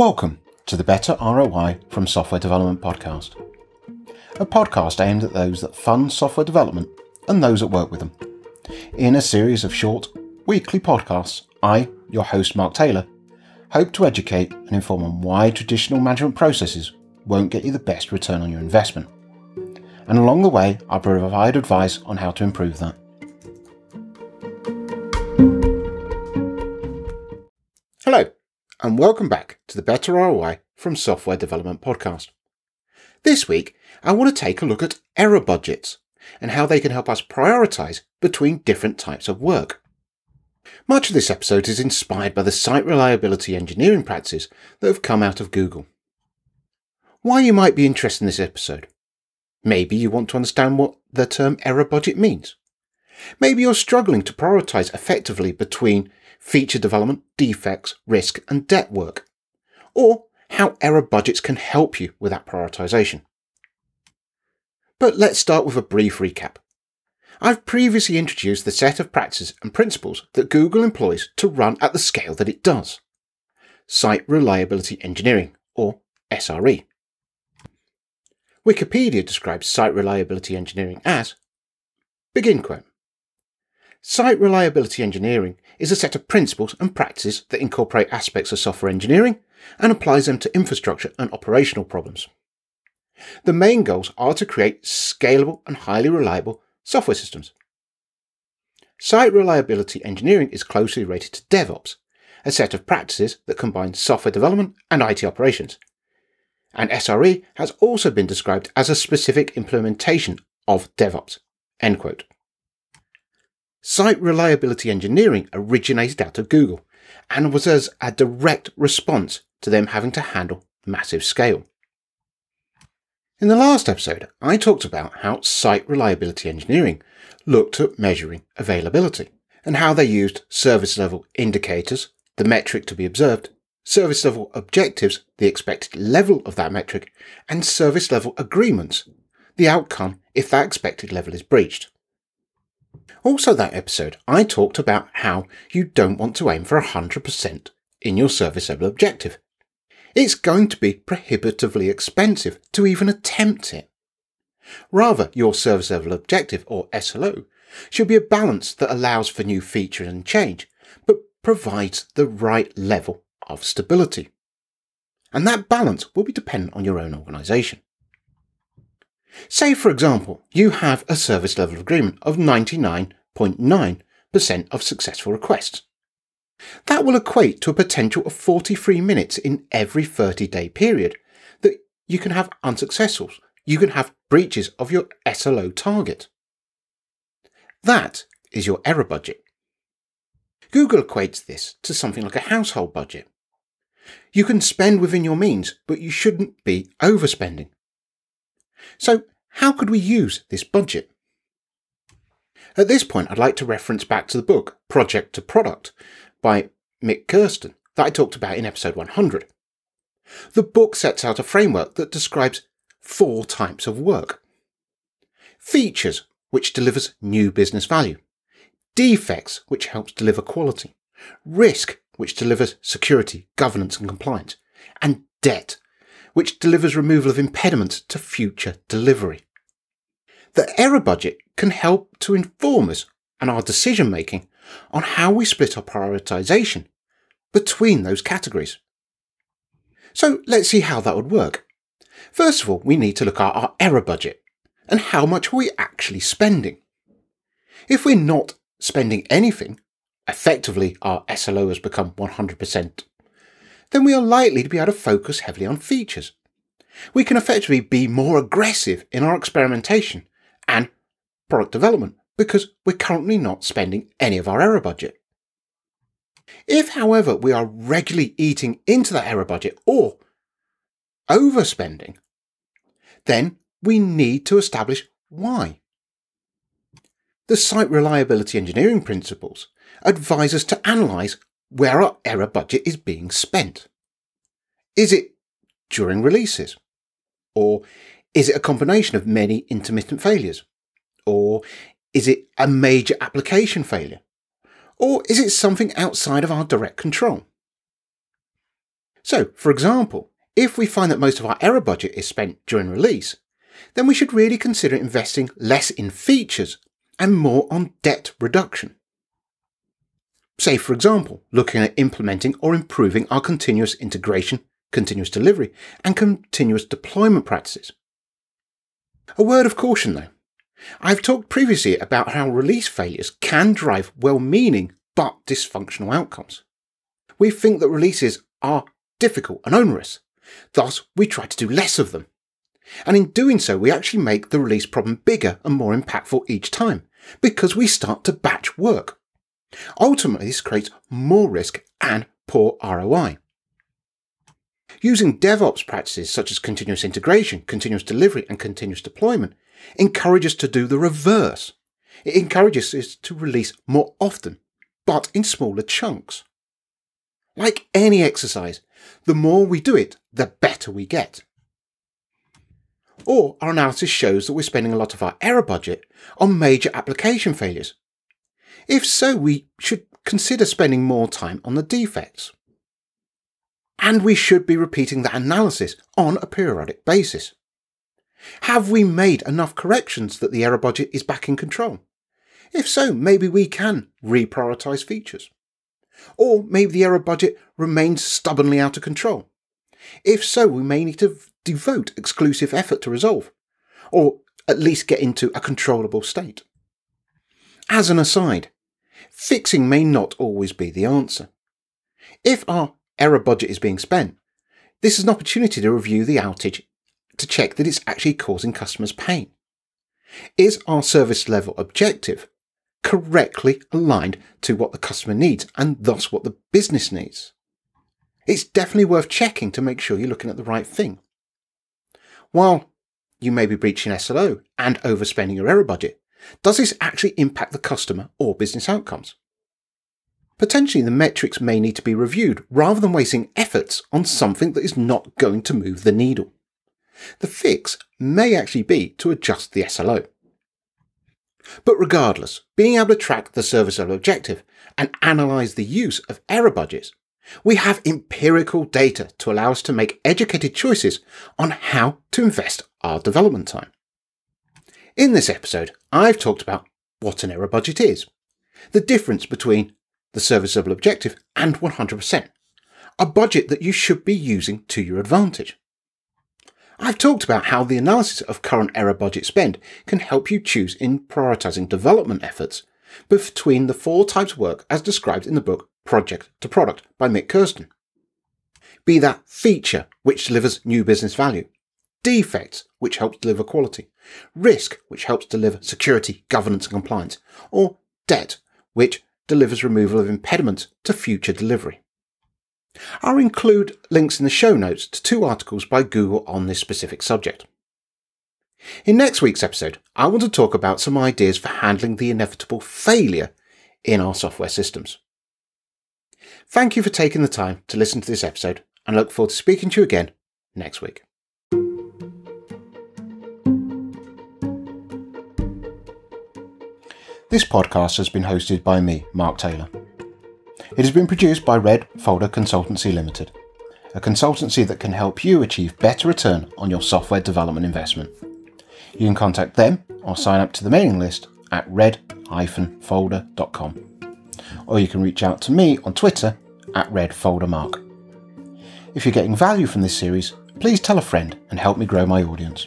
Welcome to the Better ROI from Software Development podcast, a podcast aimed at those that fund software development and those that work with them. In a series of short, weekly podcasts, I, your host Mark Taylor, hope to educate and inform on why traditional management processes won't get you the best return on your investment. And along the way, I'll provide advice on how to improve that. And welcome back to the Better ROI from Software Development podcast. This week, I want to take a look at error budgets and how they can help us prioritize between different types of work. Much of this episode is inspired by the site reliability engineering practices that have come out of Google. Why you might be interested in this episode? Maybe you want to understand what the term error budget means. Maybe you're struggling to prioritize effectively between feature development, defects, risk, and debt work. Or how error budgets can help you with that prioritization. But let's start with a brief recap. I've previously introduced the set of practices and principles that Google employs to run at the scale that it does. Site Reliability Engineering, or SRE. Wikipedia describes site reliability engineering as Begin quote. Site reliability engineering is a set of principles and practices that incorporate aspects of software engineering and applies them to infrastructure and operational problems. The main goals are to create scalable and highly reliable software systems. Site reliability engineering is closely related to DevOps, a set of practices that combine software development and IT operations. And SRE has also been described as a specific implementation of DevOps. End quote. Site reliability engineering originated out of Google and was as a direct response to them having to handle massive scale. In the last episode, I talked about how site reliability engineering looked at measuring availability and how they used service level indicators, the metric to be observed, service level objectives, the expected level of that metric, and service level agreements, the outcome if that expected level is breached. Also, that episode, I talked about how you don't want to aim for 100% in your service level objective. It's going to be prohibitively expensive to even attempt it. Rather, your service level objective, or SLO, should be a balance that allows for new features and change, but provides the right level of stability. And that balance will be dependent on your own organisation. Say, for example, you have a service level agreement of 99.9% of successful requests. That will equate to a potential of 43 minutes in every 30 day period that you can have unsuccessfuls. You can have breaches of your SLO target. That is your error budget. Google equates this to something like a household budget. You can spend within your means, but you shouldn't be overspending. So, how could we use this budget? At this point, I'd like to reference back to the book Project to Product by Mick Kersten that I talked about in episode 100. The book sets out a framework that describes four types of work. Features, which delivers new business value. Defects, which helps deliver quality. Risk, which delivers security, governance and compliance. And debt, which delivers removal of impediments to future delivery. The error budget can help to inform us and our decision making on how we split our prioritization between those categories. So let's see how that would work. First of all, we need to look at our error budget and how much are we actually spending. If we're not spending anything, effectively our SLO has become 100% then we are likely to be able to focus heavily on features. We can effectively be more aggressive in our experimentation and product development because we're currently not spending any of our error budget. If, however, we are regularly eating into that error budget or overspending, then we need to establish why. The site reliability engineering principles advise us to analyze where our error budget is being spent. Is it during releases? Or is it a combination of many intermittent failures? Or is it a major application failure? Or is it something outside of our direct control? So, for example, if we find that most of our error budget is spent during release, then we should really consider investing less in features and more on debt reduction. Say, for example, looking at implementing or improving our continuous integration, continuous delivery, and continuous deployment practices. A word of caution though. I've talked previously about how release failures can drive well meaning but dysfunctional outcomes. We think that releases are difficult and onerous, thus, we try to do less of them. And in doing so, we actually make the release problem bigger and more impactful each time because we start to batch work. Ultimately, this creates more risk and poor ROI. Using DevOps practices such as continuous integration, continuous delivery, and continuous deployment encourages us to do the reverse. It encourages us to release more often, but in smaller chunks. Like any exercise, the more we do it, the better we get. Or our analysis shows that we're spending a lot of our error budget on major application failures. If so, we should consider spending more time on the defects. And we should be repeating that analysis on a periodic basis. Have we made enough corrections that the error budget is back in control? If so, maybe we can reprioritize features. Or maybe the error budget remains stubbornly out of control. If so, we may need to devote exclusive effort to resolve, or at least get into a controllable state. As an aside, fixing may not always be the answer. If our error budget is being spent, this is an opportunity to review the outage to check that it's actually causing customers pain. Is our service level objective correctly aligned to what the customer needs and thus what the business needs? It's definitely worth checking to make sure you're looking at the right thing. While you may be breaching SLO and overspending your error budget, does this actually impact the customer or business outcomes? Potentially, the metrics may need to be reviewed rather than wasting efforts on something that is not going to move the needle. The fix may actually be to adjust the SLO. But regardless, being able to track the service level objective and analyze the use of error budgets, we have empirical data to allow us to make educated choices on how to invest our development time. In this episode, I've talked about what an error budget is, the difference between the service level objective and 100%, a budget that you should be using to your advantage. I've talked about how the analysis of current error budget spend can help you choose in prioritizing development efforts between the four types of work as described in the book Project to Product by Mick Kersten. Be that feature, which delivers new business value, defects, which helps deliver quality, risk, which helps deliver security, governance, and compliance, or debt, which delivers removal of impediments to future delivery. I'll include links in the show notes to two articles by Google on this specific subject. In next week's episode, I want to talk about some ideas for handling the inevitable failure in our software systems. Thank you for taking the time to listen to this episode and look forward to speaking to you again next week. This podcast has been hosted by me, Mark Taylor. It has been produced by Red Folder Consultancy Limited, a consultancy that can help you achieve better return on your software development investment. You can contact them or sign up to the mailing list at red-folder.com. Or you can reach out to me on Twitter at redfoldermark. If you're getting value from this series, please tell a friend and help me grow my audience.